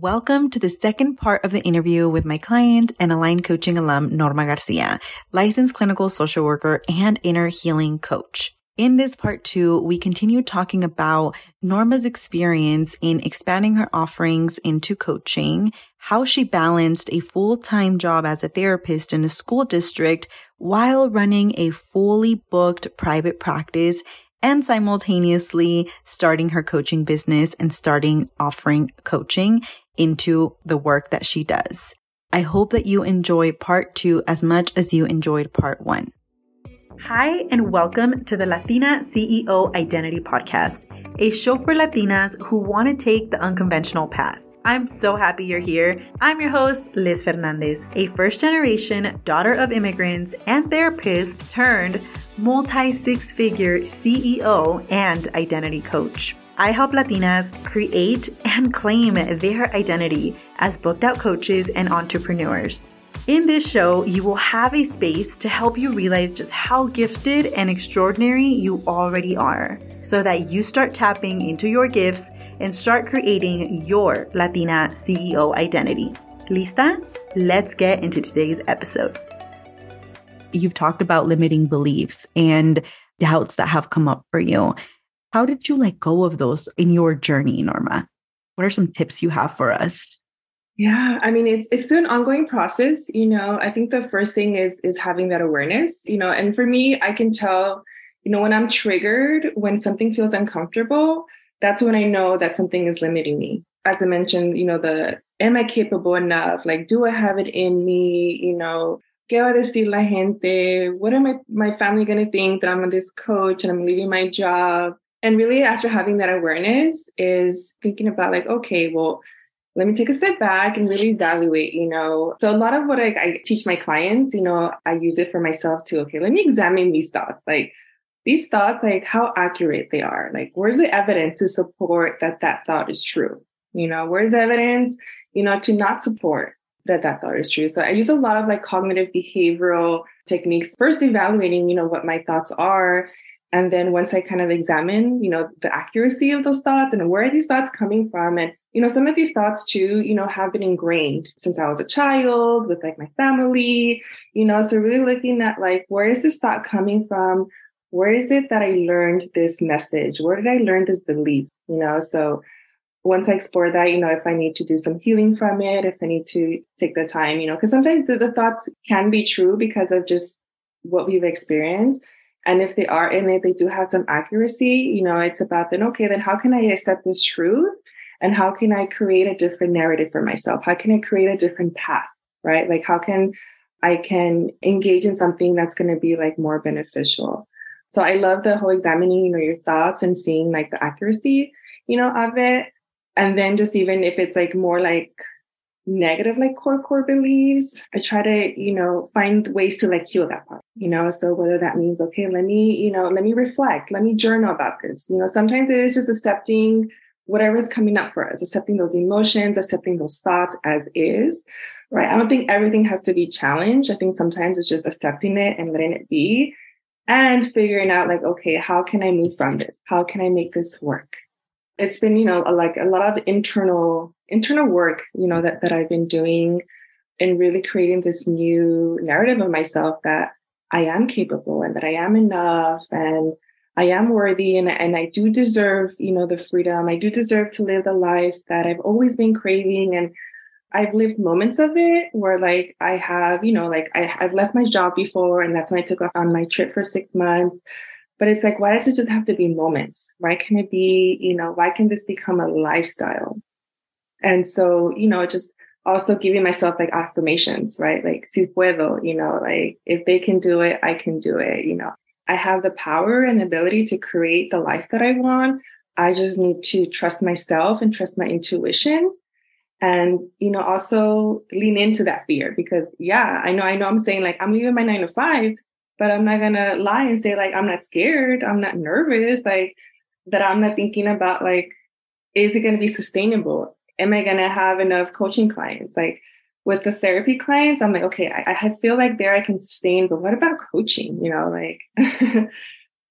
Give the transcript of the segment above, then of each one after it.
Welcome to the second part of the interview with my client and Aligned Coaching alum, Norma Garcia, licensed clinical social worker and inner healing coach. In this part two, we continue talking about Norma's experience in expanding her offerings into coaching, how she balanced a full-time job as a therapist in a school district while running a fully booked private practice and simultaneously starting her coaching business and starting offering coaching into the work that she does. I hope that you enjoy part two as much as you enjoyed part one. Hi, and welcome to the Latina CEO Identity Podcast, a show for Latinas who want to take the unconventional path. I'm so happy you're here. I'm your host, Liz Fernandez, a first generation daughter of immigrants and therapist turned multi six figure CEO and identity coach. I help Latinas create and claim their identity as booked out coaches and entrepreneurs. In this show, you will have a space to help you realize just how gifted and extraordinary you already are so that you start tapping into your gifts and start creating your Latina CEO identity. Lista? Let's get into today's episode. You've talked about limiting beliefs and doubts that have come up for you. How did you let go of those in your journey, Norma? What are some tips you have for us? Yeah, I mean it's it's still an ongoing process, you know. I think the first thing is is having that awareness, you know, and for me, I can tell, you know, when I'm triggered, when something feels uncomfortable, that's when I know that something is limiting me. As I mentioned, you know, the am I capable enough? Like, do I have it in me? You know, ¿qué va a decir la gente? What am I my family gonna think that I'm this coach and I'm leaving my job? And really after having that awareness is thinking about like, okay, well, let me take a step back and really evaluate, you know. So a lot of what I, I, teach my clients, you know, I use it for myself too. Okay, let me examine these thoughts. Like these thoughts, like how accurate they are. Like where's the evidence to support that that thought is true? You know, where's the evidence, you know, to not support that that thought is true. So I use a lot of like cognitive behavioral techniques, first evaluating, you know, what my thoughts are and then once I kind of examine, you know, the accuracy of those thoughts and where are these thoughts coming from? And, you know, some of these thoughts too, you know, have been ingrained since I was a child with like my family, you know, so really looking at like, where is this thought coming from? Where is it that I learned this message? Where did I learn this belief? You know, so once I explore that, you know, if I need to do some healing from it, if I need to take the time, you know, because sometimes the, the thoughts can be true because of just what we've experienced and if they are in it, they do have some accuracy, you know, it's about then, okay, then how can I accept this truth? And how can I create a different narrative for myself? How can I create a different path? Right? Like how can I can engage in something that's going to be like more beneficial. So I love the whole examining, you know, your thoughts and seeing like the accuracy, you know, of it. And then just even if it's like more like negative like core core beliefs. I try to you know find ways to like heal that part you know? So whether that means okay let me you know let me reflect let me journal about this you know? Sometimes it is just accepting whatever is coming up for us accepting those emotions accepting those thoughts as is right? I don't think everything has to be challenged. I think sometimes it's just accepting it and letting it be and figuring out like okay how can i move from this? How can i make this work it's been you know like a lot of internal internal work you know that that i've been doing and really creating this new narrative of myself that i am capable and that i am enough and i am worthy and, and i do deserve you know the freedom. I do deserve to live the life that i've always been craving and i've lived moments of it where like i have you know like I, i've left my job before and that's when i took off on my trip for six months but it's like, why does it just have to be moments? Why can it be, you know, why can this become a lifestyle? And so, you know, just also giving myself like affirmations, right? Like, si puedo, you know, like if they can do it, I can do it, you know. I have the power and ability to create the life that I want. I just need to trust myself and trust my intuition and you know also lean into that fear because yeah i know i know i'm saying like i'm leaving my nine to five but I'm not gonna lie and say like I'm not scared, I'm not nervous, like that I'm not thinking about like, is it gonna be sustainable? Am I gonna have enough coaching clients? Like with the therapy clients, I'm like, okay, I, I feel like there I can sustain, but what about coaching? You know, like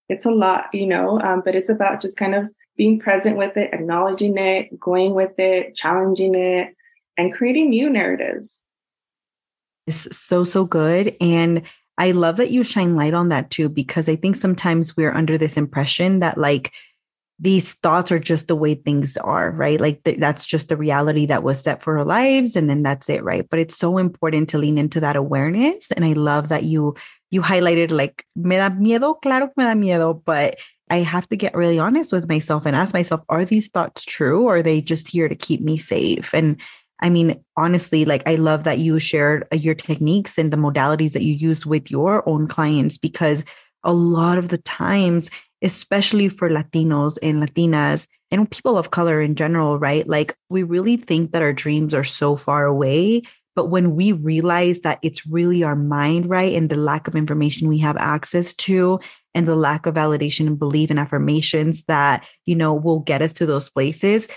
it's a lot, you know, um, but it's about just kind of being present with it, acknowledging it, going with it, challenging it, and creating new narratives. It's so, so good. And I love that you shine light on that too, because I think sometimes we're under this impression that like these thoughts are just the way things are, right? Like th- that's just the reality that was set for our lives, and then that's it, right? But it's so important to lean into that awareness. And I love that you you highlighted like me da miedo, claro que me da miedo, but I have to get really honest with myself and ask myself, are these thoughts true or are they just here to keep me safe? And I mean, honestly, like I love that you shared uh, your techniques and the modalities that you use with your own clients because a lot of the times, especially for Latinos and Latinas and people of color in general, right? Like we really think that our dreams are so far away. But when we realize that it's really our mind, right? And the lack of information we have access to and the lack of validation and belief and affirmations that, you know, will get us to those places,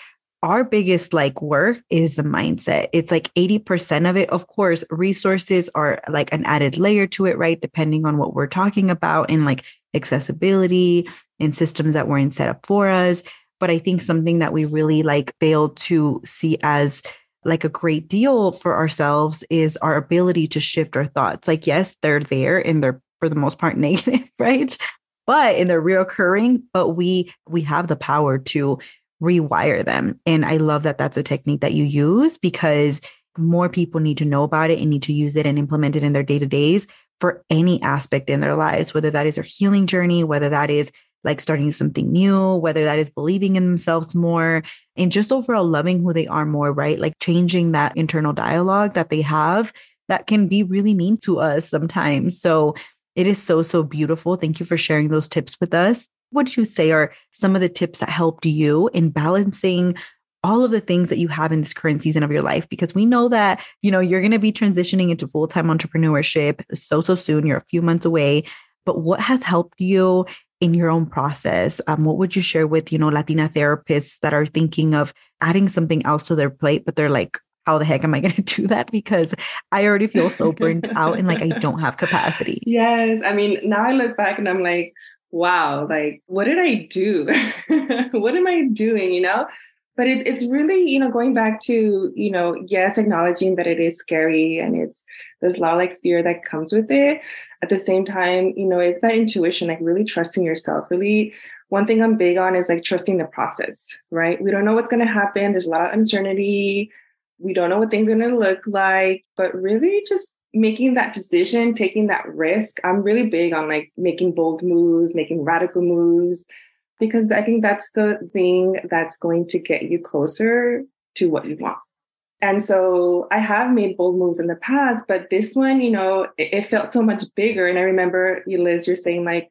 our biggest like work is the mindset. It's like 80% of it. Of course, resources are like an added layer to it, right? Depending on what we're talking about and like accessibility and systems that weren't set up for us. But I think something that we really like fail to see as like a great deal for ourselves is our ability to shift our thoughts. Like, yes, they're there and they're for the most part negative, right? But and they're reoccurring, but we we have the power to rewire them. And I love that that's a technique that you use because more people need to know about it and need to use it and implement it in their day to days for any aspect in their lives, whether that is their healing journey, whether that is like starting something new, whether that is believing in themselves more and just overall loving who they are more, right? Like changing that internal dialogue that they have that can be really mean to us sometimes. So it is so, so beautiful. Thank you for sharing those tips with us would you say are some of the tips that helped you in balancing all of the things that you have in this current season of your life because we know that you know you're going to be transitioning into full-time entrepreneurship so so soon you're a few months away but what has helped you in your own process um, what would you share with you know latina therapists that are thinking of adding something else to their plate but they're like how the heck am I going to do that? Because I already feel so burnt out and like I don't have capacity. Yes. I mean, now I look back and I'm like, wow, like, what did I do? what am I doing? You know? But it, it's really, you know, going back to, you know, yes, acknowledging that it is scary and it's, there's a lot of like fear that comes with it. At the same time, you know, it's that intuition, like really trusting yourself. Really, one thing I'm big on is like trusting the process, right? We don't know what's going to happen. There's a lot of uncertainty. We don't know what things are going to look like, but really just making that decision, taking that risk, I'm really big on like making bold moves, making radical moves, because I think that's the thing that's going to get you closer to what you want. And so I have made bold moves in the past, but this one, you know, it, it felt so much bigger. And I remember you, Liz, you're saying like,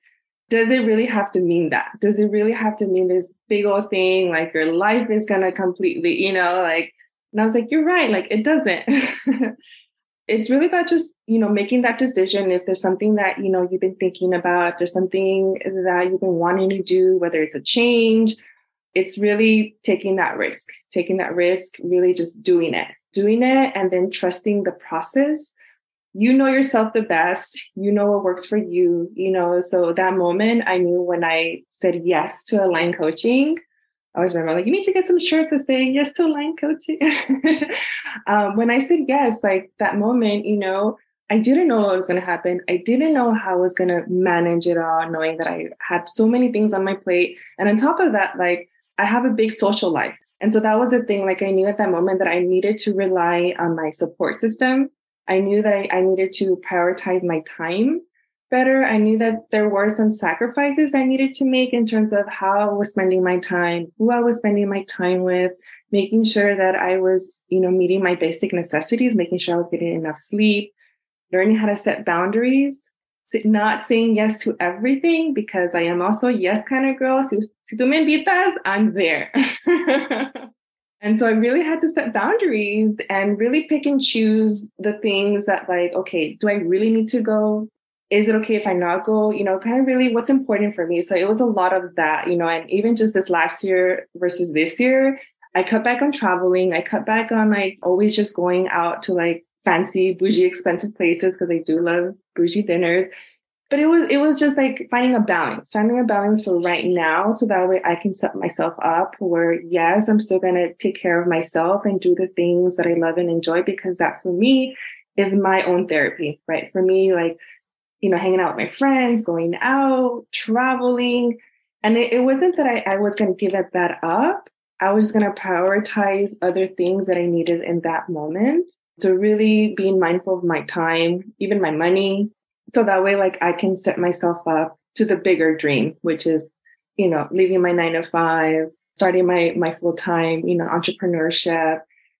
does it really have to mean that? Does it really have to mean this big old thing? Like your life is going to completely, you know, like, and I was like, you're right. Like it doesn't. it's really about just you know making that decision. If there's something that you know you've been thinking about if there's something that you've been wanting to do whether it's a change it's really taking that risk taking that risk really just doing it doing it and then trusting the process. You know yourself the best. You know what works for you you know. So that moment i knew when i said yes to aligned coaching I always remember like you need to get some shirts that say yes to aligned coaching. um, when I said yes, like that moment, you know, I didn't know what was going to happen. I didn't know how I was going to manage it all, knowing that I had so many things on my plate. And on top of that, like I have a big social life. And so that was the thing. Like I knew at that moment that I needed to rely on my support system. I knew that I, I needed to prioritize my time better. I knew that there were some sacrifices I needed to make in terms of how I was spending my time, who I was spending my time with, making sure that I was, you know, meeting my basic necessities, making sure I was getting enough sleep, learning how to set boundaries, not saying yes to everything because I am also yes kind of girl. Si, si tú me invitas, I'm there. and so I really had to set boundaries and really pick and choose the things that like, okay, do I really need to go? Is it okay if I not go? You know, kind of really what's important for me. So it was a lot of that, you know, and even just this last year versus this year, I cut back on traveling. I cut back on like always just going out to like fancy, bougie, expensive places because I do love bougie dinners. but it was it was just like finding a balance, finding a balance for right now, so that way I can set myself up where yes, I'm still gonna take care of myself and do the things that I love and enjoy because that for me is my own therapy, right? For me, like you know, hanging out with my friends, going out, traveling, and it, it wasn't that I, I was gonna give that up. I was gonna prioritize other things that I needed in that moment. So really being mindful of my time, even my money, so that way, like I can set myself up to the bigger dream, which is, you know, leaving my nine to five, starting my, my full time, you know, entrepreneurship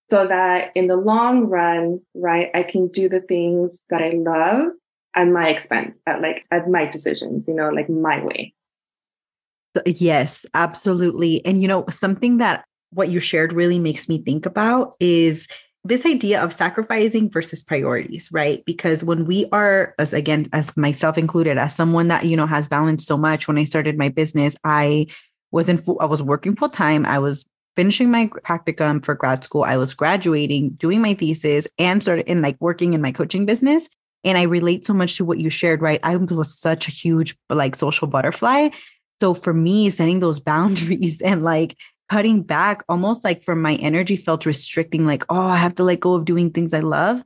so that in the long run, right, I can do the things that I love at my expense, at like, at my decisions, you know, like my way. Yes, absolutely. And, you know, something that what you shared really makes me think about is this idea of sacrificing versus priorities, right? Because when we are, as again, as myself included, as someone that, you know, has balanced so much, when I started my business, I was in, full, I was working full time. I was finishing my practicum for grad school. I was graduating, doing my thesis and started in like working in my coaching business. And I relate so much to what you shared, right? I was such a huge like social butterfly. So for me, setting those boundaries and like cutting back almost like from my energy felt restricting, like, oh, I have to let go of doing things I love.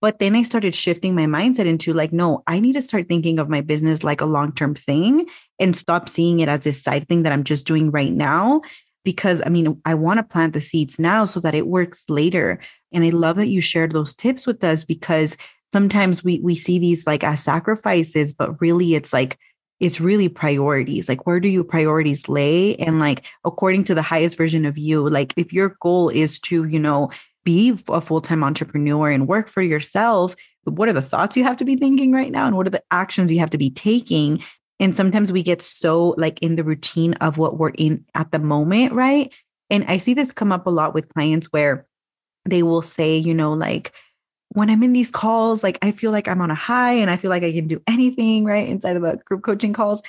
But then I started shifting my mindset into like, no, I need to start thinking of my business like a long term thing and stop seeing it as this side thing that I'm just doing right now. Because I mean, I want to plant the seeds now so that it works later. And I love that you shared those tips with us because sometimes we we see these like as sacrifices, but really it's like it's really priorities. Like, where do your priorities lay? And like, according to the highest version of you, like, if your goal is to, you know, be a full time entrepreneur and work for yourself, what are the thoughts you have to be thinking right now? And what are the actions you have to be taking? And sometimes we get so like in the routine of what we're in at the moment, right? And I see this come up a lot with clients where they will say, you know, like, when I'm in these calls, like I feel like I'm on a high and I feel like I can do anything right inside of the group coaching calls.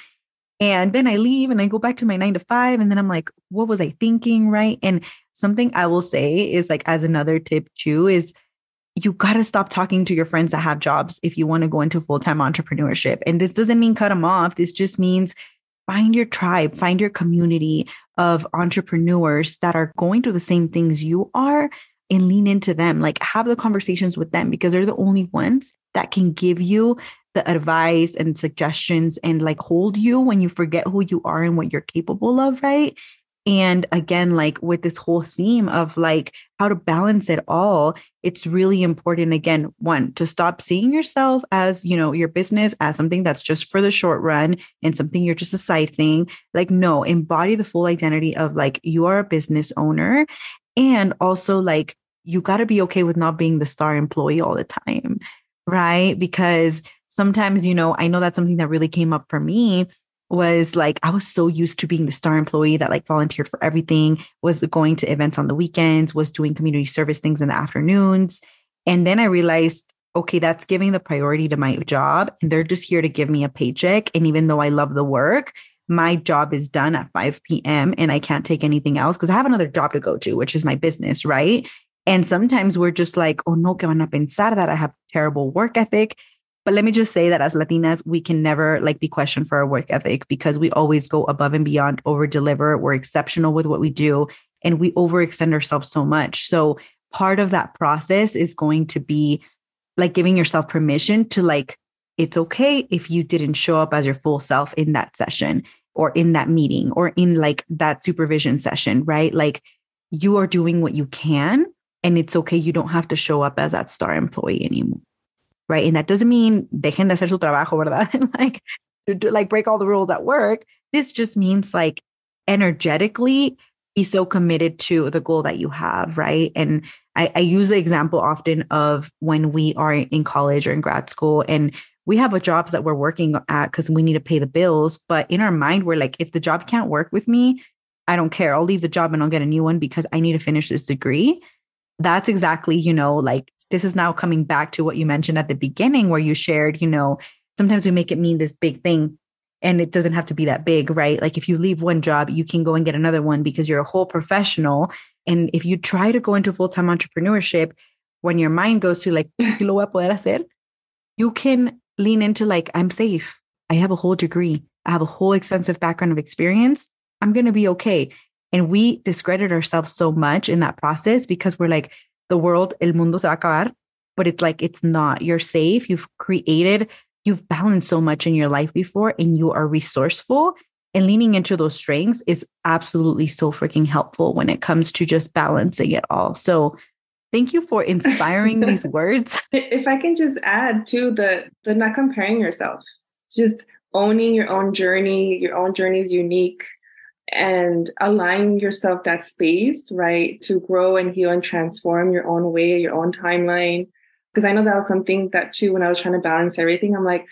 And then I leave and I go back to my nine to five. And then I'm like, what was I thinking? Right. And something I will say is like, as another tip too, is you got to stop talking to your friends that have jobs if you want to go into full time entrepreneurship. And this doesn't mean cut them off. This just means find your tribe, find your community of entrepreneurs that are going through the same things you are and lean into them. Like have the conversations with them because they're the only ones that can give you the advice and suggestions and like hold you when you forget who you are and what you're capable of, right? And again, like with this whole theme of like how to balance it all, it's really important. Again, one, to stop seeing yourself as, you know, your business as something that's just for the short run and something you're just a side thing. Like, no, embody the full identity of like you are a business owner and also, like, you got to be okay with not being the star employee all the time, right? Because sometimes, you know, I know that's something that really came up for me was like I was so used to being the star employee that like volunteered for everything, was going to events on the weekends, was doing community service things in the afternoons. And then I realized, okay, that's giving the priority to my job. And they're just here to give me a paycheck. And even though I love the work, my job is done at 5 p.m. and I can't take anything else because I have another job to go to, which is my business, right? And sometimes we're just like, oh no, que van a pensar that I have terrible work ethic. But let me just say that as Latinas, we can never like be questioned for our work ethic because we always go above and beyond, over deliver. We're exceptional with what we do and we overextend ourselves so much. So part of that process is going to be like giving yourself permission to like it's okay if you didn't show up as your full self in that session or in that meeting or in like that supervision session, right? Like you are doing what you can and it's okay. You don't have to show up as that star employee anymore. Right. And that doesn't mean dejen de hacer su trabajo, ¿verdad? like, like break all the rules at work. This just means like energetically be so committed to the goal that you have. Right. And I, I use the example often of when we are in college or in grad school and we have a jobs that we're working at because we need to pay the bills. But in our mind, we're like, if the job can't work with me, I don't care. I'll leave the job and I'll get a new one because I need to finish this degree. That's exactly, you know, like this is now coming back to what you mentioned at the beginning where you shared, you know, sometimes we make it mean this big thing and it doesn't have to be that big, right? Like if you leave one job, you can go and get another one because you're a whole professional. And if you try to go into full time entrepreneurship, when your mind goes to like, lo voy a poder hacer? You can lean into like, I'm safe. I have a whole degree, I have a whole extensive background of experience. I'm going to be okay. And we discredit ourselves so much in that process because we're like, the world, el mundo se va a acabar. But it's like, it's not. You're safe. You've created, you've balanced so much in your life before, and you are resourceful. And leaning into those strengths is absolutely so freaking helpful when it comes to just balancing it all. So, Thank you for inspiring these words. If I can just add to the the not comparing yourself, just owning your own journey, your own journey is unique and allowing yourself that space, right, to grow and heal and transform your own way, your own timeline. Because I know that was something that too, when I was trying to balance everything, I'm like,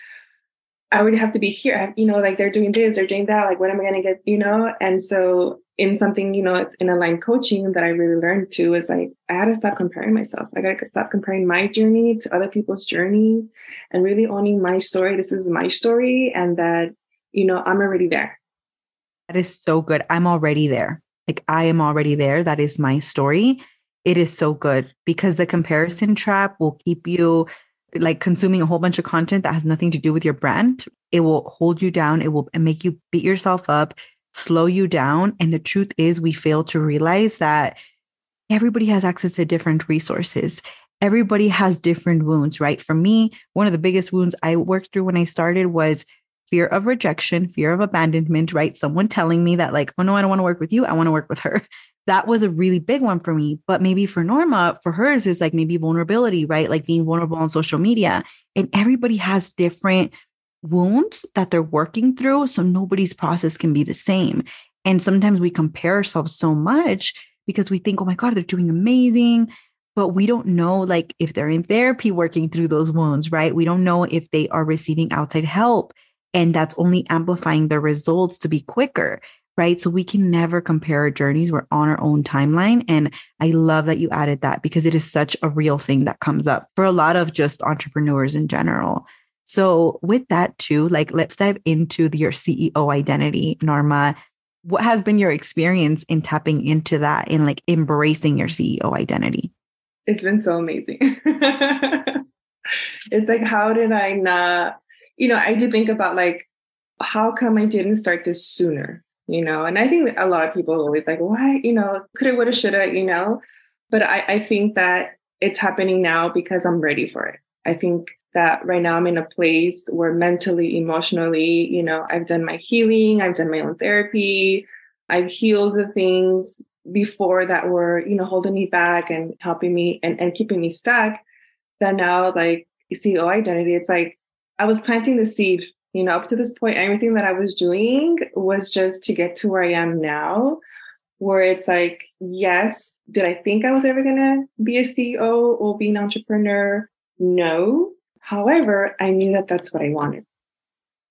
I would have to be here. You know, like they're doing this, they're doing that. Like, what am I going to get, you know? And so, in something, you know, in aligned coaching that I really learned too is like, I had to stop comparing myself. I got to stop comparing my journey to other people's journey and really owning my story. This is my story. And that, you know, I'm already there. That is so good. I'm already there. Like, I am already there. That is my story. It is so good because the comparison trap will keep you like consuming a whole bunch of content that has nothing to do with your brand. It will hold you down. It will make you beat yourself up, slow you down. And the truth is, we fail to realize that everybody has access to different resources. Everybody has different wounds, right? For me, one of the biggest wounds I worked through when I started was fear of rejection, fear of abandonment, right? Someone telling me that, like, oh no, I don't want to work with you. I want to work with her that was a really big one for me. But maybe for Norma, for hers is like maybe vulnerability, right? Like being vulnerable on social media. And everybody has different wounds that they're working through. So nobody's process can be the same. And sometimes we compare ourselves so much because we think, oh my God, they're doing amazing. But we don't know, like, if they're in therapy working through those wounds, right? We don't know if they are receiving outside help. And that's only amplifying their results to be quicker right? So we can never compare our journeys. We're on our own timeline. And I love that you added that because it is such a real thing that comes up for a lot of just entrepreneurs in general. So, with that, too, like let's dive into the, your CEO identity, Norma. What has been your experience in tapping into that and like embracing your CEO identity? It's been so amazing. it's like, how did I not, you know, I do think about like, how come I didn't start this sooner? You know and i think a lot of people are always like why you know coulda woulda shoulda you know? But I, I think that it's happening now because i'm ready for it. I think that right now i'm in a place where mentally emotionally you know i've done my healing i've done my own therapy i've healed the things before that were you know holding me back and helping me and, and keeping me stuck that now like ceo oh, identity it's like i was planting the seed you know, up to this point, everything that I was doing was just to get to where I am now, where it's like, yes, did I think I was ever going to be a CEO or be an entrepreneur? No. However, I knew that that's what I wanted.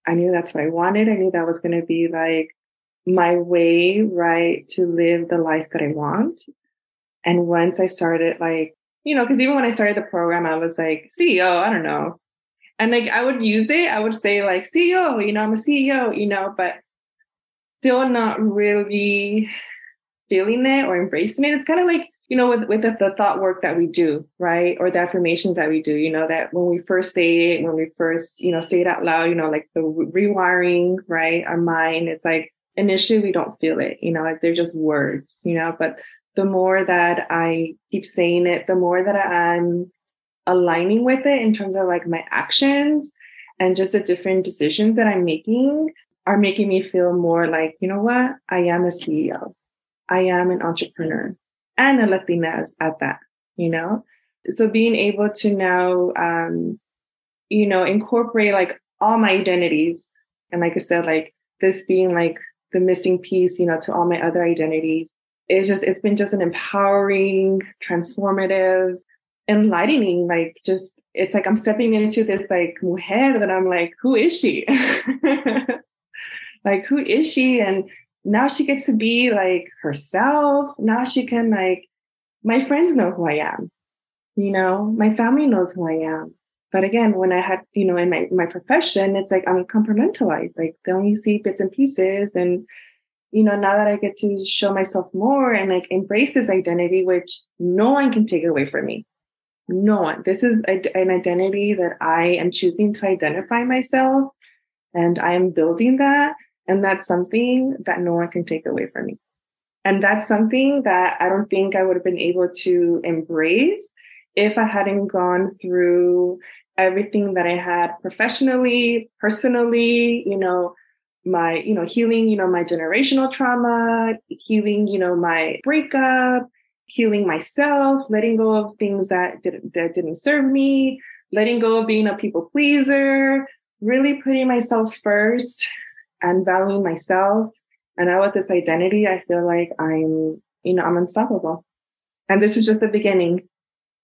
I knew that's what I wanted. I knew that was going to be like my way, right, to live the life that I want. And once I started like, you know, because even when I started the program, I was like, CEO, I don't know and like I would use it. I would say like CEO, you know, I'm a CEO, you know, but still not really feeling it or embracing it. It's kind of like, you know, with, with the, the, thought work that we do, right? Or the affirmations that we do, you know, that when we first say it, when we first, you know, say it out loud, you know, like the rewiring, right? Our mind, it's like initially we don't feel it, you know, they're just words, you know, but the more that I keep saying it, the more that I'm aligning with it in terms of like my actions and just the different decisions that I'm making are making me feel more like, you know what? I am a CEO. I am an entrepreneur and a Latina at that, you know? So being able to now, um, you know, incorporate like all my identities. And like I said, like this being like the missing piece, you know, to all my other identities. It's just, it's been just an empowering, transformative, enlightening. Like just it's like I'm stepping into this like mujer that I'm like, who is she? like who is she? And now she gets to be like herself. Now she can like my friends know who I am. You know, my family knows who I am. But again, when I had, you know, in my, my profession, it's like I'm compartmentalized. Like they only see bits and pieces. And, you know, now that I get to show myself more and like embrace this identity, which no one can take away from me no one. This is a, an identity that I am choosing to identify myself. And I am building that. And that's something that no one can take away from me. And that's something that I don't think I would have been able to embrace if I hadn't gone through everything that I had professionally, personally, you know, my, you know, healing, you know, my generational trauma, healing, you know, my breakup, healing myself, letting go of things that didn't, that didn't serve me, letting go of being a people pleaser, really putting myself first and valuing myself. And now with this identity, I feel like I'm, you know, I'm unstoppable. And this is just the beginning.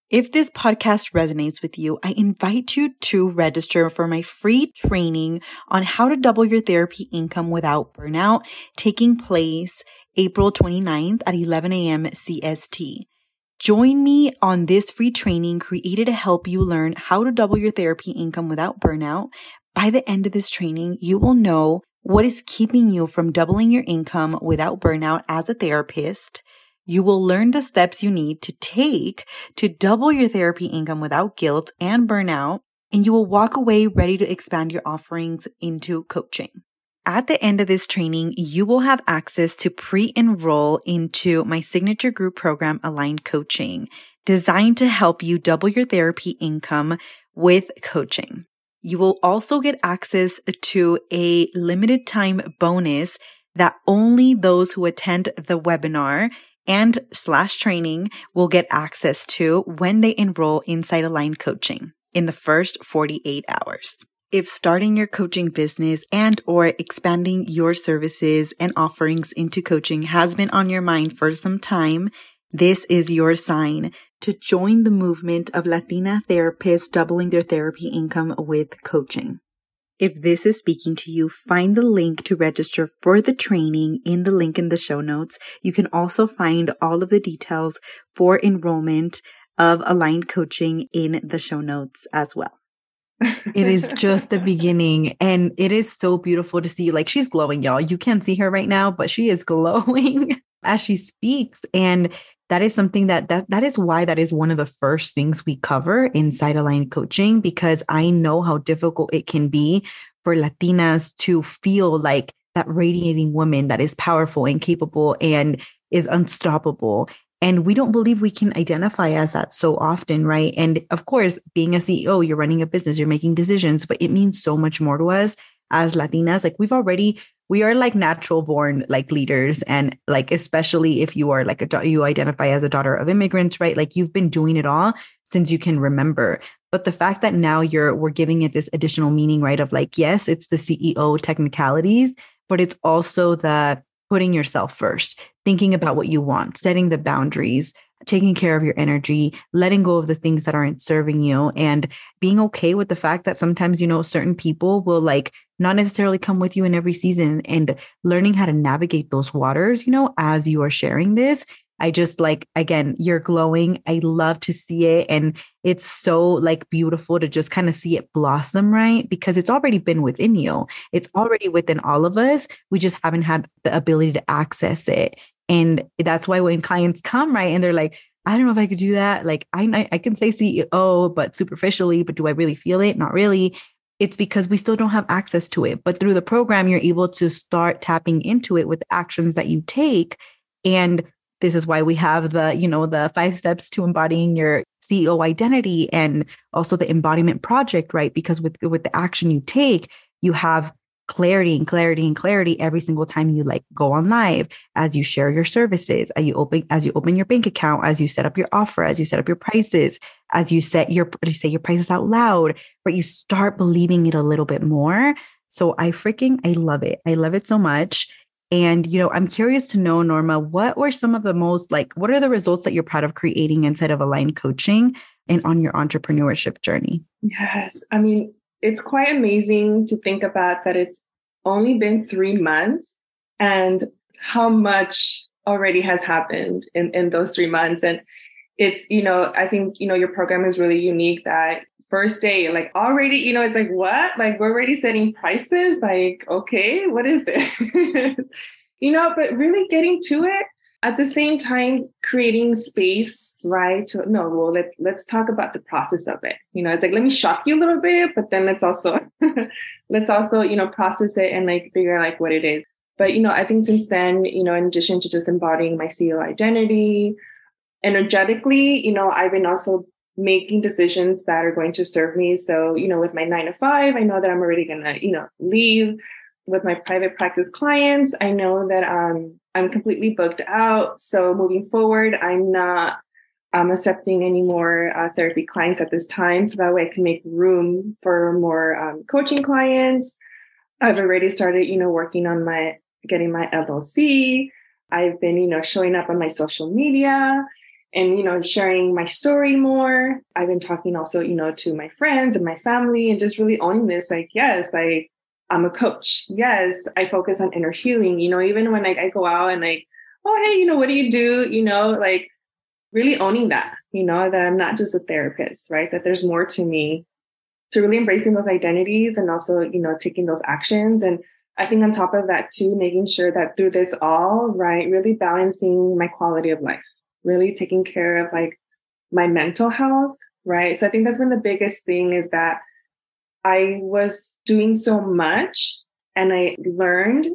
If this podcast resonates with you, I invite you to register for my free training on how to double your therapy income without burnout taking place April 29th at 11 a.m. CST. Join me on this free training created to help you learn how to double your therapy income without burnout. By the end of this training, you will know what is keeping you from doubling your income without burnout as a therapist you will learn the steps you need to take to double your therapy income without guilt and burnout, and you will walk away ready to expand your offerings into coaching. At the end of this training, you will have access to pre-enroll into my signature group program, Aligned Coaching, designed to help you double your therapy income with coaching. You will also get access to a limited time bonus that only those who attend the webinar and slash training will get access to when they enroll inside Aligned Coaching in the first 48 hours. If starting your coaching business and or expanding your services and offerings into coaching has been on your mind for some time, this is your sign to join the movement of Latina therapists doubling their therapy income with coaching. If this is speaking to you, find the link to register for the training in the link in the show notes. You can also find all of the details for enrollment of aligned coaching in the show notes as well. It is just the beginning and it is so beautiful to see like she's glowing y'all. You can't see her right now but she is glowing as she speaks and that is something that that that is why that is one of the first things we cover inside aligned coaching because i know how difficult it can be for latinas to feel like that radiating woman that is powerful and capable and is unstoppable and we don't believe we can identify as that so often right? And of course being a ceo you're running a business you're making decisions but it means so much more to us as latinas. Like we've already we are like natural born like leaders. And like especially if you are like a you identify as a daughter of immigrants right? Like you've been doing it all since you can remember. But the fact that now you're we're giving it this additional meaning right of like yes it's the ceo technicalities but it's also the putting yourself first thinking about what you want setting the boundaries taking care of your energy, letting go of the things that aren't serving you, and being okay with the fact that sometimes, you know, certain people will like not necessarily come with you in every season and learning how to navigate those waters, you know, as you are sharing this. I just like, again, you're glowing. I love to see it. And it's so like beautiful to just kind of see it blossom, right? Because it's already been within you, it's already within all of us. We just haven't had the ability to access it. And that's why when clients come, right, and they're like, I don't know if I could do that. Like I, I can say CEO, but superficially, but do I really feel it? Not really it's because we still don't have access to it. But through the program, you're able to start tapping into it with actions that you take. And this is why we have the, you know, the five steps to embodying your CEO identity and also the embodiment project, right? Because with with the action you take, you have clarity and clarity and clarity every single time you like go on live as you share your services as you open as you open your bank account as you set up your offer as you set up your prices as you set your you say your prices out loud but you start believing it a little bit more. So i freaking i love it. I love it so much. And you know i'm curious to know norma what were some of the most like what are the results that you're proud of creating inside of aligned coaching and on your entrepreneurship journey? Yes. I mean it's quite amazing to think about that it's only been three months and how much already has happened in, in those three months. And it's, you know, I think, you know, your program is really unique that first day, like already, you know, it's like, what? Like we're already setting prices. Like, okay, what is this? you know, but really getting to it. At the same time creating space right? To, no well let, let's talk about the process of it. You know it's like let me shock you a little bit but then let's also let's also you know process it and like figure out like what it is. But you know i think since then you know in addition to just embodying my ceo identity energetically you know i've been also making decisions that are going to serve me. So you know with my nine to five i know that i'm already gonna you know leave with my private practice clients, I know that um, I'm completely booked out. So moving forward, I'm not um, accepting any more uh, therapy clients at this time. So that way I can make room for more um, coaching clients. I've already started, you know, working on my getting my LLC. I've been, you know, showing up on my social media and, you know, sharing my story more. I've been talking also, you know, to my friends and my family and just really owning this. Like, yes, like I'm a coach. Yes, I focus on inner healing. You know, even when like I go out and like, oh, hey, you know, what do you do? You know, like really owning that, you know, that I'm not just a therapist, right? That there's more to me. To really embracing those identities and also, you know, taking those actions. And I think on top of that too, making sure that through this all, right, really balancing my quality of life, really taking care of like my mental health, right? So I think that's been the biggest thing is that I was doing so much and I learned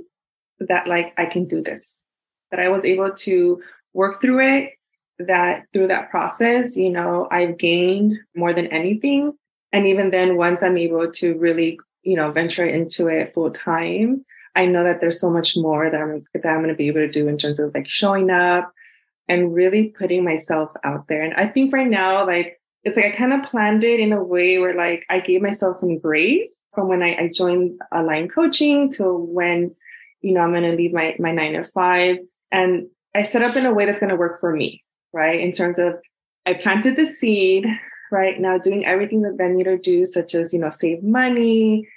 that like I can do this, that I was able to work through it, that through that process, you know, I've gained more than anything. And even then, once I'm able to really, you know, venture into it full time, I know that there's so much more that I'm that I'm going to be able to do in terms of like showing up and really putting myself out there. And I think right now, like it's like I kind of planned it in a way where like I gave myself some grace from when I, I joined Aligned coaching to when, you know, I'm going to leave my, my nine to five. And I set up in a way that's going to work for me, right? In terms of I planted the seed, right? Now doing everything that I need to do, such as, you know, save money,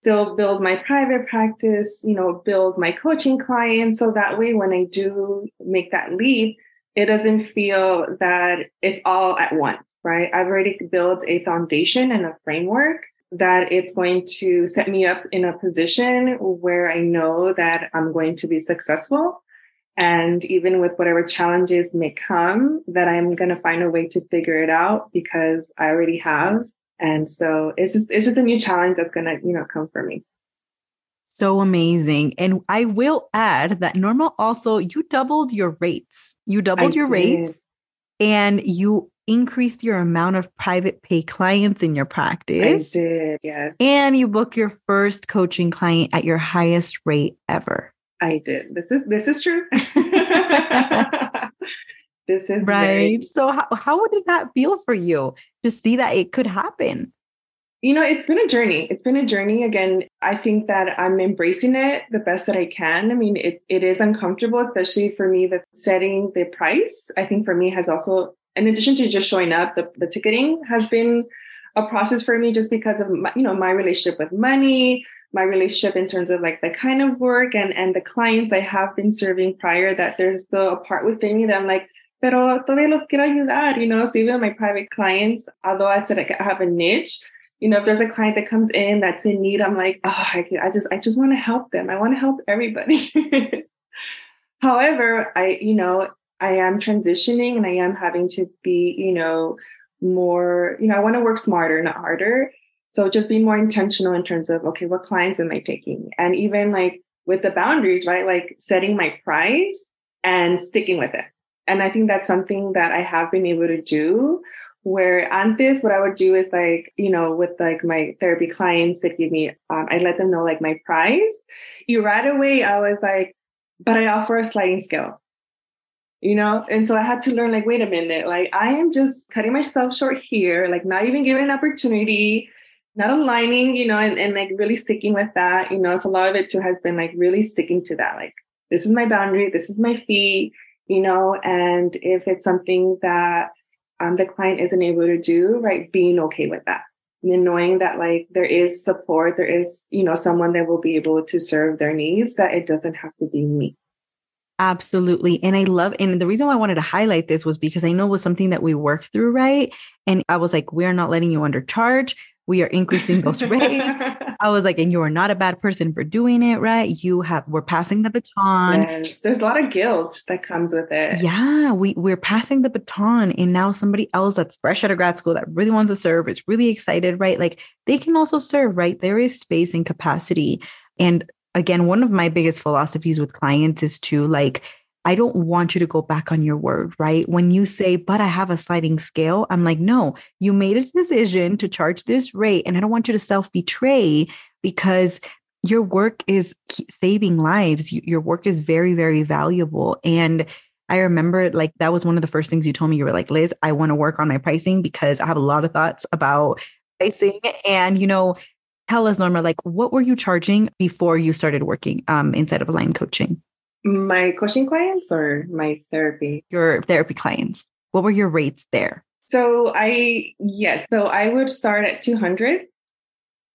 still build my private practice, you know, build my coaching clients. So that way, when I do make that leap, it doesn't feel that it's all at once, right? I've already built a foundation and a framework that it's going to set me up in a position where I know that I'm going to be successful. And even with whatever challenges may come, that I'm going to find a way to figure it out because I already have. And so it's just, it's just a new challenge that's going to, you know, come for me. So amazing. And I will add that Norma also, you doubled your rates. You doubled I your did. rates and you increased your amount of private pay clients in your practice. I did, yes. And you booked your first coaching client at your highest rate ever. I did. This is this is true. this is right. Very- so how, how did that feel for you to see that it could happen? You know, it's been a journey. It's been a journey. Again, I think that I'm embracing it the best that I can. I mean, it, it is uncomfortable, especially for me that setting the price, I think for me has also in addition to just showing up, the, the ticketing has been a process for me just because of my, you know my relationship with money, my relationship in terms of like the kind of work and and the clients I have been serving prior. That there's a part within me that I'm like, pero todavía los quiero ayudar, you know. So even my private clients, although I said I have a niche, you know, if there's a client that comes in that's in need, I'm like, oh, I, I just I just want to help them. I want to help everybody. However, I you know I am transitioning and I am having to be, you know, more, you know, I want to work smarter, not harder. So just be more intentional in terms of, okay, what clients am I taking? And even like with the boundaries, right? Like setting my price and sticking with it. And I think that's something that I have been able to do where antes what I would do is like, you know, with like my therapy clients that give me, um, I let them know like my price. You right away, I was like, but I offer a sliding scale you know? And so I had to learn, like, wait a minute, like, I am just cutting myself short here, like, not even giving an opportunity, not aligning, you know, and, and like really sticking with that, you know? So a lot of it too has been like really sticking to that, like, this is my boundary, this is my fee, you know? And if it's something that um, the client isn't able to do, right, being okay with that. And knowing that like there is support, there is, you know, someone that will be able to serve their needs, that it doesn't have to be me. Absolutely. And I love, and the reason why I wanted to highlight this was because I know it was something that we worked through, right? And I was like, we're not letting you undercharge, we are increasing those rates. I was like, and you are not a bad person for doing it, right? You have we're passing the baton. Yes. There's a lot of guilt that comes with it. Yeah, we we're passing the baton, and now somebody else that's fresh out of grad school that really wants to serve, is really excited, right? Like they can also serve, right? There is space and capacity. And again, one of my biggest philosophies with clients is to like I don't want you to go back on your word, right? When you say, but I have a sliding scale, I'm like, no, you made a decision to charge this rate. And I don't want you to self betray because your work is saving lives. Your work is very, very valuable. And I remember like that was one of the first things you told me. You were like, Liz, I want to work on my pricing because I have a lot of thoughts about pricing. And, you know, tell us, Norma, like what were you charging before you started working um, inside of Aligned Coaching? My coaching clients or my therapy? Your therapy clients. What were your rates there? So I, yes, so I would start at 200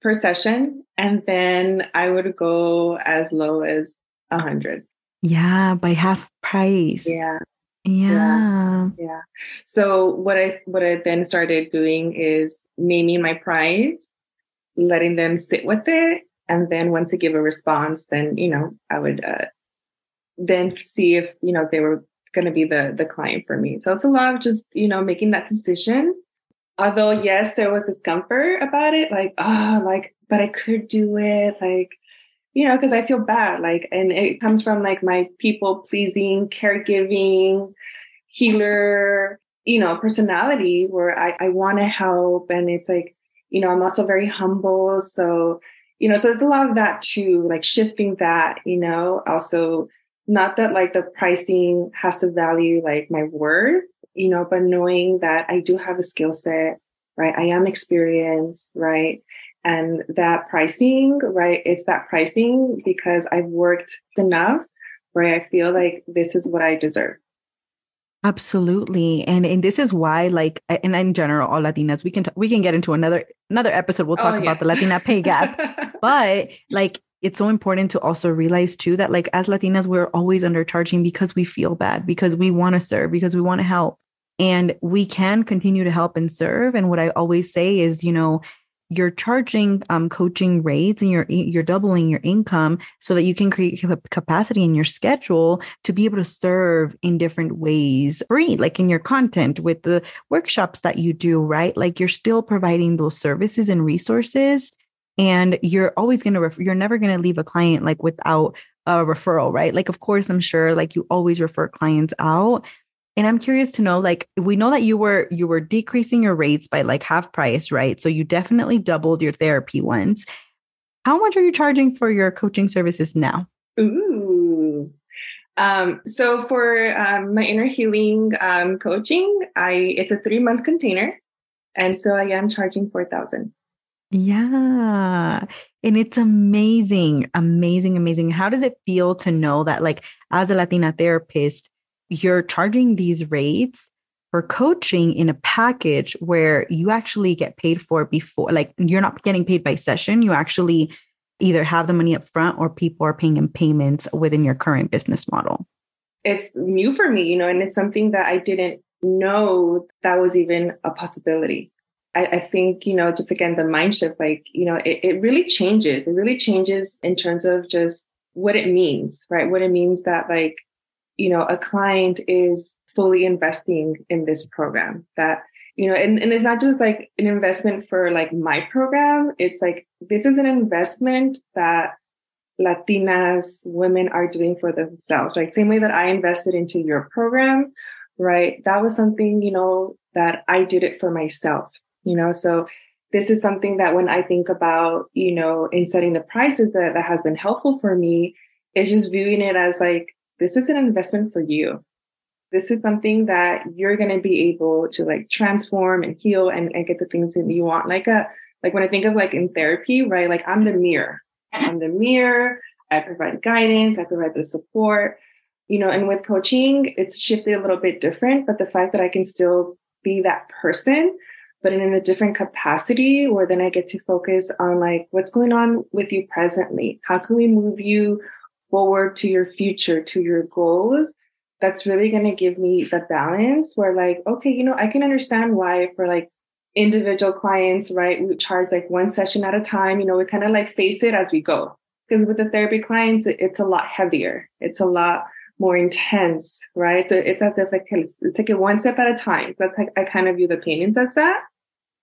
per session and then I would go as low as 100. Yeah, by half price. Yeah. Yeah. yeah. Yeah. So what I what I then started doing is naming my price, letting them sit with it, and then once they give a response, then you know I would uh, then see if, you know, they were going to be the, the client for me. So it's a lot of just, you know, making that decision. Although, yes, there was discomfort about it, like, oh, like, but I could do it. Like, you know, because I feel bad. Like, and it comes from like my people pleasing, caregiving, healer, you know, personality where I, I want to help. And it's like, you know, I'm also very humble. So, you know, so there's a lot of that too, like shifting that, you know, also not that like the pricing has to value like my worth, you know, but knowing that I do have a skill set, right? I am experienced, right? And that pricing, right? It's that pricing because I've worked enough, right? I feel like this is what I deserve. Absolutely. And and this is why like and in general all Latinas we can t- we can get into another another episode we'll oh, talk oh, about the Latina pay gap. but like it's so important to also realize too that like as Latinas, we're always undercharging because we feel bad, because we want to serve, because we want to help. And we can continue to help and serve. And what I always say is, you know, you're charging um, coaching rates and you're you're doubling your income so that you can create capacity in your schedule to be able to serve in different ways free like in your content with the workshops that you do right? Like you're still providing those services and resources and you're always going to ref- you're never going to leave a client like without a referral right? Like of course i'm sure like you always refer clients out and i'm curious to know like we know that you were you were decreasing your rates by like half price right? So you definitely doubled your therapy ones how much are you charging for your coaching services now? Ooh. Um, so for um, my inner healing um, coaching i it's a three month container and so i am charging 4000 yeah. And it's amazing, amazing, amazing. How does it feel to know that, like, as a Latina therapist, you're charging these rates for coaching in a package where you actually get paid for before, like, you're not getting paid by session. You actually either have the money up front or people are paying in payments within your current business model. It's new for me, you know, and it's something that I didn't know that was even a possibility. I, I, think, you know, just again, the mind shift, like, you know, it, it really changes. It really changes in terms of just what it means, right? What it means that like, you know, a client is fully investing in this program that, you know, and, and it's not just like an investment for like my program. It's like, this is an investment that Latinas women are doing for themselves, right? Same way that I invested into your program, right? That was something, you know, that I did it for myself you know, so this is something that when I think about, you know, in setting the prices that, that has been helpful for me is just viewing it as like, this is an investment for you. This is something that you're going to be able to like transform and heal and, and get the things that you want. Like a, like when I think of like in therapy, right? Like I'm the mirror. I'm the mirror. I provide guidance. I provide the support, you know, and with coaching, it's shifted a little bit different, but the fact that I can still be that person but in a different capacity where then I get to focus on like what's going on with you presently. How can we move you forward to your future, to your goals? That's really going to give me the balance where like, okay, you know, I can understand why for like individual clients, right, we charge like one session at a time. You know, we kind of like face it as we go. Because with the therapy clients, it's a lot heavier. It's a lot more intense, right? So it's as if like take it one step at a time. That's like I kind of view the payments as that,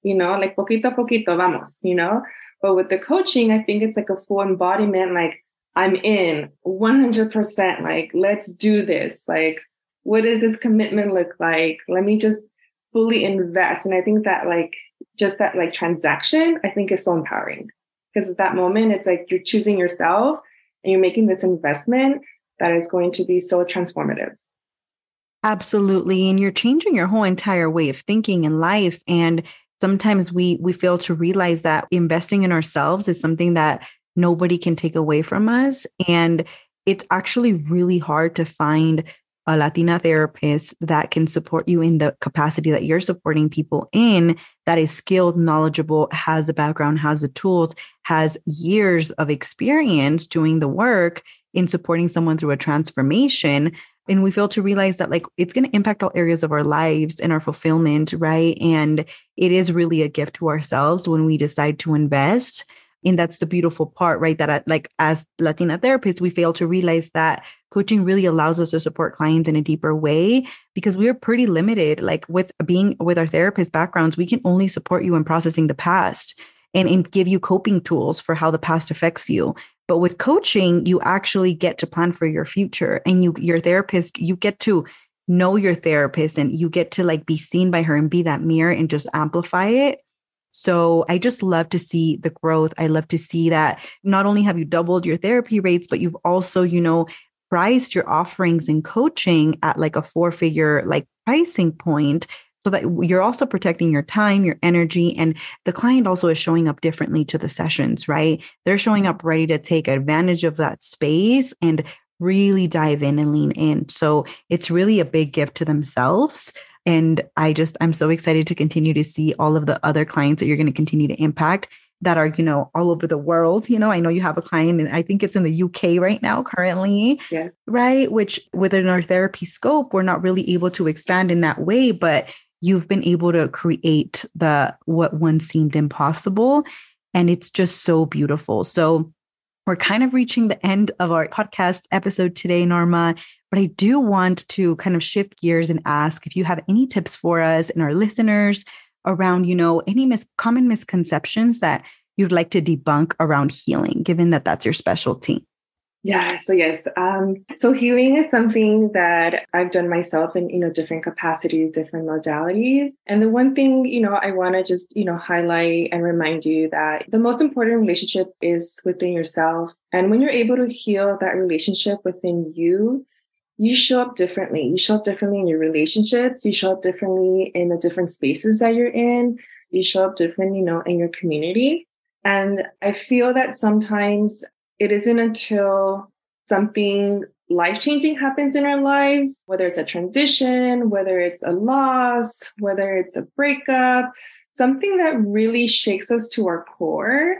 you know, like poquito poquito, vamos, you know. But with the coaching, I think it's like a full embodiment. Like I'm in 100%. Like let's do this. Like what does this commitment look like? Let me just fully invest. And I think that like just that like transaction, I think is so empowering because at that moment, it's like you're choosing yourself and you're making this investment that is going to be so transformative. Absolutely. And you're changing your whole entire way of thinking in life. And sometimes we we fail to realize that investing in ourselves is something that nobody can take away from us. And it's actually really hard to find a Latina therapist that can support you in the capacity that you're supporting people in, that is skilled, knowledgeable, has a background, has the tools, has years of experience doing the work in supporting someone through a transformation. And we fail to realize that, like, it's going to impact all areas of our lives and our fulfillment, right? And it is really a gift to ourselves when we decide to invest and that's the beautiful part right that I, like as latina therapists we fail to realize that coaching really allows us to support clients in a deeper way because we are pretty limited. Like with being with our therapist backgrounds we can only support you in processing the past and, and give you coping tools for how the past affects you. But with coaching you actually get to plan for your future and you your therapist you get to know your therapist and you get to like be seen by her and be that mirror and just amplify it so I just love to see the growth. I love to see that not only have you doubled your therapy rates, but you've also, you know, priced your offerings and coaching at like a four figure like pricing point so that you're also protecting your time, your energy, and the client also is showing up differently to the sessions, right? They're showing up ready to take advantage of that space and really dive in and lean in. So it's really a big gift to themselves. And I just, I'm so excited to continue to see all of the other clients that you're going to continue to impact that are, you know, all over the world. You know, I know you have a client and I think it's in the UK right now currently. Yeah. Right. Which within our therapy scope, we're not really able to expand in that way, but you've been able to create the what once seemed impossible. And it's just so beautiful. So we're kind of reaching the end of our podcast episode today, Norma. But I do want to kind of shift gears and ask if you have any tips for us and our listeners around, you know, any mis- common misconceptions that you'd like to debunk around healing, given that that's your specialty. Yeah, so yes. Um, so healing is something that I've done myself in, you know, different capacities, different modalities. And the one thing, you know, I want to just, you know, highlight and remind you that the most important relationship is within yourself. And when you're able to heal that relationship within you, you show up differently. You show up differently in your relationships. You show up differently in the different spaces that you're in. You show up different, you know, in your community. And I feel that sometimes it isn't until something life changing happens in our lives, whether it's a transition, whether it's a loss, whether it's a breakup, something that really shakes us to our core.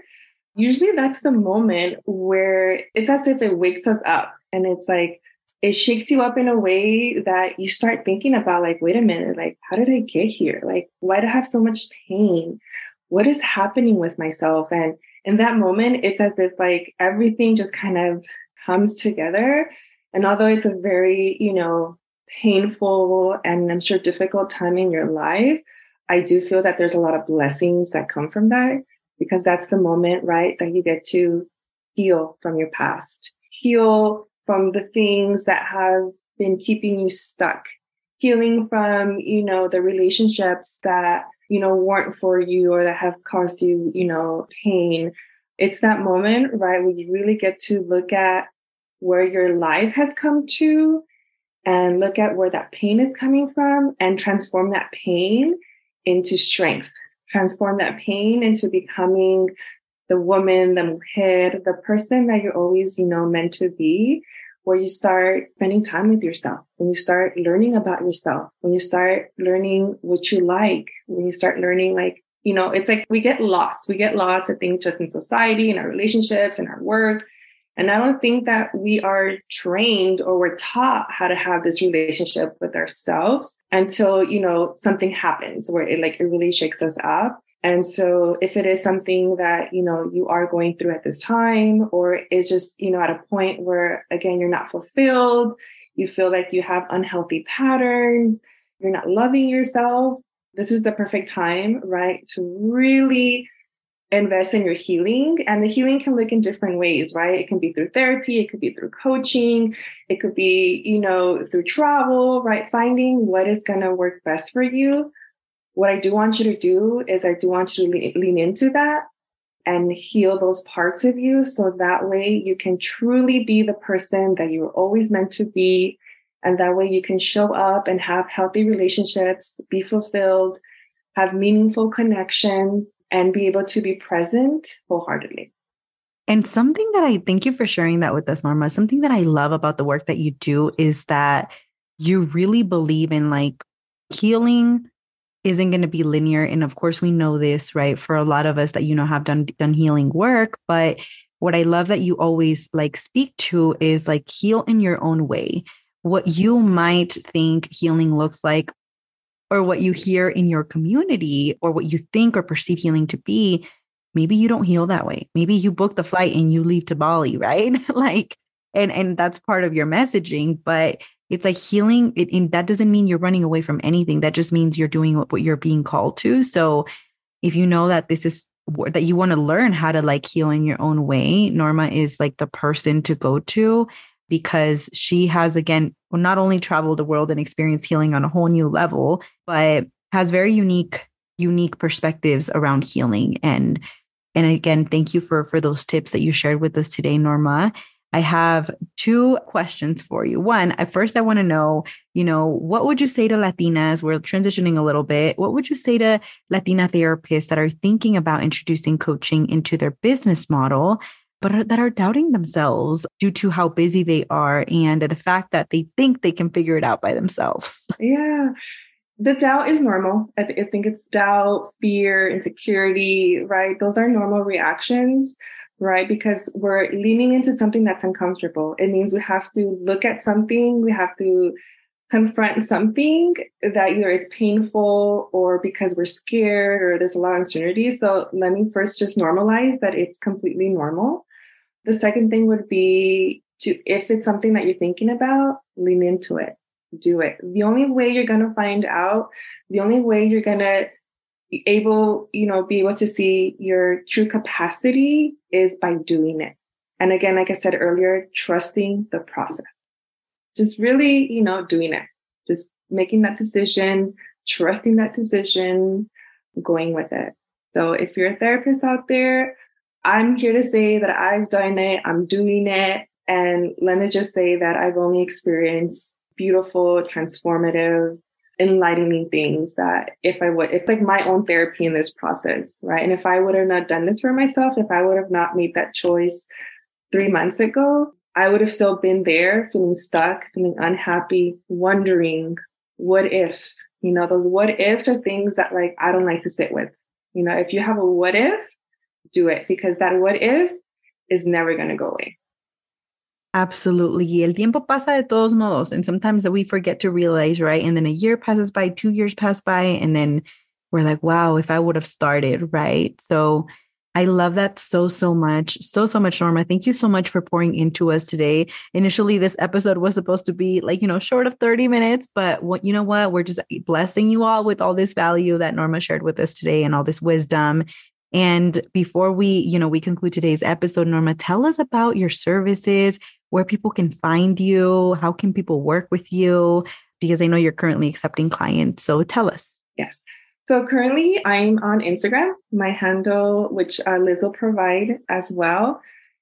Usually that's the moment where it's as if it wakes us up. And it's like, it shakes you up in a way that you start thinking about like wait a minute like how did i get here? Like why do i have so much pain? What is happening with myself? And in that moment it's as if like everything just kind of comes together. And although it's a very you know painful and i'm sure difficult time in your life i do feel that there's a lot of blessings that come from that because that's the moment right that you get to heal from your past heal from the things that have been keeping you stuck, healing from, you know, the relationships that, you know, weren't for you or that have caused you, you know, pain. It's that moment, right, where you really get to look at where your life has come to and look at where that pain is coming from and transform that pain into strength, transform that pain into becoming the woman, the mujer, the person that you're always, you know, meant to be, where you start spending time with yourself, when you start learning about yourself, when you start learning what you like, when you start learning like, you know, it's like we get lost. We get lost, I think, just in society, in our relationships, in our work. And I don't think that we are trained or we're taught how to have this relationship with ourselves until, you know, something happens where it like it really shakes us up. And so if it is something that, you know, you are going through at this time, or is just, you know, at a point where again, you're not fulfilled, you feel like you have unhealthy patterns, you're not loving yourself, this is the perfect time, right? To really invest in your healing. And the healing can look in different ways, right? It can be through therapy, it could be through coaching, it could be, you know, through travel, right? Finding what is going to work best for you. What I do want you to do is I do want you to lean into that and heal those parts of you so that way you can truly be the person that you were always meant to be. And that way you can show up and have healthy relationships, be fulfilled, have meaningful connection, and be able to be present wholeheartedly. And something that I thank you for sharing that with us, Norma. Something that I love about the work that you do is that you really believe in like healing isn't going to be linear. And of course, we know this, right? For a lot of us that, you know, have done done healing work. But what I love that you always like speak to is like heal in your own way. What you might think healing looks like or what you hear in your community or what you think or perceive healing to be, maybe you don't heal that way. Maybe you book the flight and you leave to Bali, right? like, and and that's part of your messaging, but it's like healing. It, and that doesn't mean you're running away from anything. That just means you're doing what, what you're being called to. So if you know that this is that you want to learn how to like heal in your own way, Norma is like the person to go to because she has again not only traveled the world and experienced healing on a whole new level but has very unique unique perspectives around healing and and again thank you for for those tips that you shared with us today norma i have two questions for you one at first i want to know you know what would you say to latinas we're transitioning a little bit what would you say to latina therapists that are thinking about introducing coaching into their business model but are, that are doubting themselves due to how busy they are and the fact that they think they can figure it out by themselves. Yeah. The doubt is normal. I, th- I think it's doubt, fear, insecurity, right? Those are normal reactions right? Because we're leaning into something that's uncomfortable. It means we have to look at something, we have to confront something that either is painful or because we're scared or there's a lot of uncertainty. So let me first just normalize that it's completely normal. The second thing would be to, if it's something that you're thinking about, lean into it, do it. The only way you're going to find out, the only way you're going to able, you know, be able to see your true capacity is by doing it. And again, like I said earlier, trusting the process. Just really, you know, doing it, just making that decision, trusting that decision, going with it. So if you're a therapist out there, I'm here to say that I've done it, I'm doing it. And let me just say that I've only experienced beautiful, transformative, enlightening things that if I would, it's like my own therapy in this process, right? And if I would have not done this for myself, if I would have not made that choice three months ago, I would have still been there feeling stuck, feeling unhappy, wondering, what if? You know, those what ifs are things that like I don't like to sit with. You know, if you have a what if, do it because that what if is never going to go away. Absolutely. El tiempo pasa de todos modos. And sometimes we forget to realize, right? And then a year passes by, two years pass by, and then we're like, wow, if I would have started, right? So I love that so, so much. So, so much, Norma. Thank you so much for pouring into us today. Initially, this episode was supposed to be like, you know, short of 30 minutes, but what, you know what? We're just blessing you all with all this value that Norma shared with us today and all this wisdom. And before we, you know, we conclude today's episode, Norma, tell us about your services, where people can find you, how can people work with you? Because I know you're currently accepting clients. So tell us. Yes. So currently I'm on Instagram, my handle, which uh, Liz will provide as well.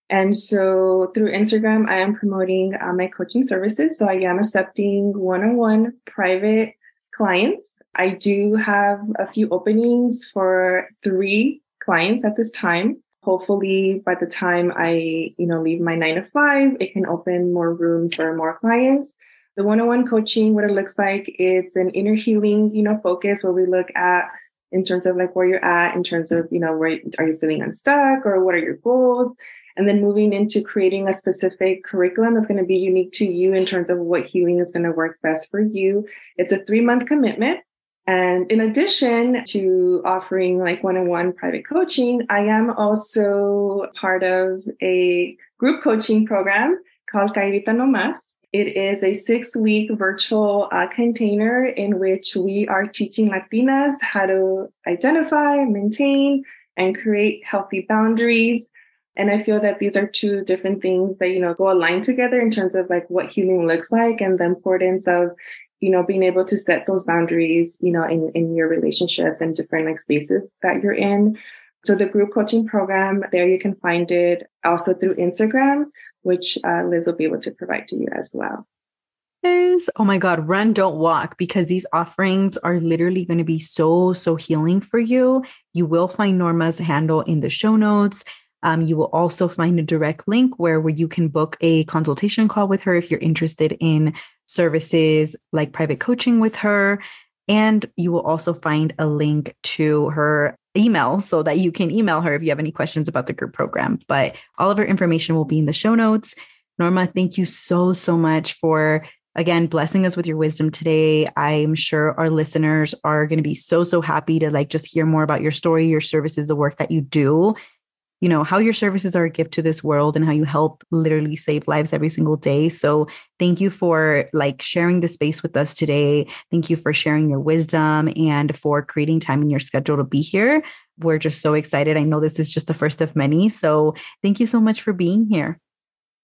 And so through Instagram, I am promoting uh, my coaching services. So I am accepting one on one private clients. I do have a few openings for three clients at this time. Hopefully by the time I, you know, leave my nine to five, it can open more room for more clients. The one-on-one coaching, what it looks like, it's an inner healing, you know, focus where we look at in terms of like where you're at, in terms of, you know, where are you feeling unstuck or what are your goals? and then moving into creating a specific curriculum that's going to be unique to you in terms of what healing is going to work best for you. It's a three month commitment. And in addition to offering like one-on-one private coaching, I am also part of a group coaching program called Caidita No Mas. It is a six week virtual uh, container in which we are teaching Latinas how to identify, maintain, and create healthy boundaries. And I feel that these are two different things that, you know, go aligned together in terms of like what healing looks like and the importance of, you know, being able to set those boundaries, you know, in, in your relationships and different like spaces that you're in. So the group coaching program there, you can find it also through Instagram which uh, Liz will be able to provide to you as well. Is oh my God, run, don't walk, because these offerings are literally going to be so, so healing for you. You will find Norma's handle in the show notes. Um, you will also find a direct link where, where you can book a consultation call with her if you're interested in services like private coaching with her. And you will also find a link to her email so that you can email her if you have any questions about the group program. But all of her information will be in the show notes. Norma, thank you so, so much for again blessing us with your wisdom today. I'm sure our listeners are going to be so, so happy to like just hear more about your story, your services, the work that you do you know how your services are a gift to this world and how you help literally save lives every single day. So thank you for like sharing the space with us today. Thank you for sharing your wisdom and for creating time in your schedule to be here. We're just so excited. I know this is just the first of many. So thank you so much for being here.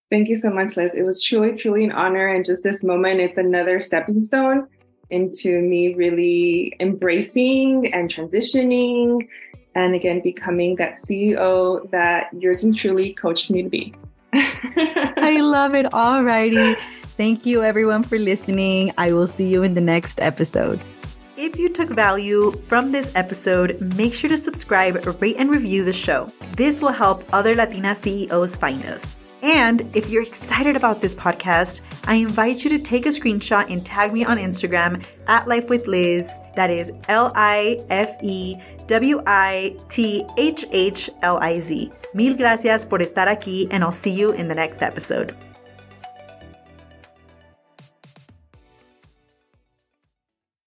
Thank you so much liz. It was truly truly an honor. And just this moment it's another stepping stone into me really embracing and transitioning and again becoming that CEO that yours and truly coached me to be. I love it. Alrighty. Thank you everyone for listening. I will see you in the next episode. If you took value from this episode, make sure to subscribe, rate, and review the show. This will help other Latina CEOs find us. And if you're excited about this podcast, I invite you to take a screenshot and tag me on Instagram at Life with Liz. That is L I F E W I T H H L I Z. Mil gracias por estar aquí, and I'll see you in the next episode.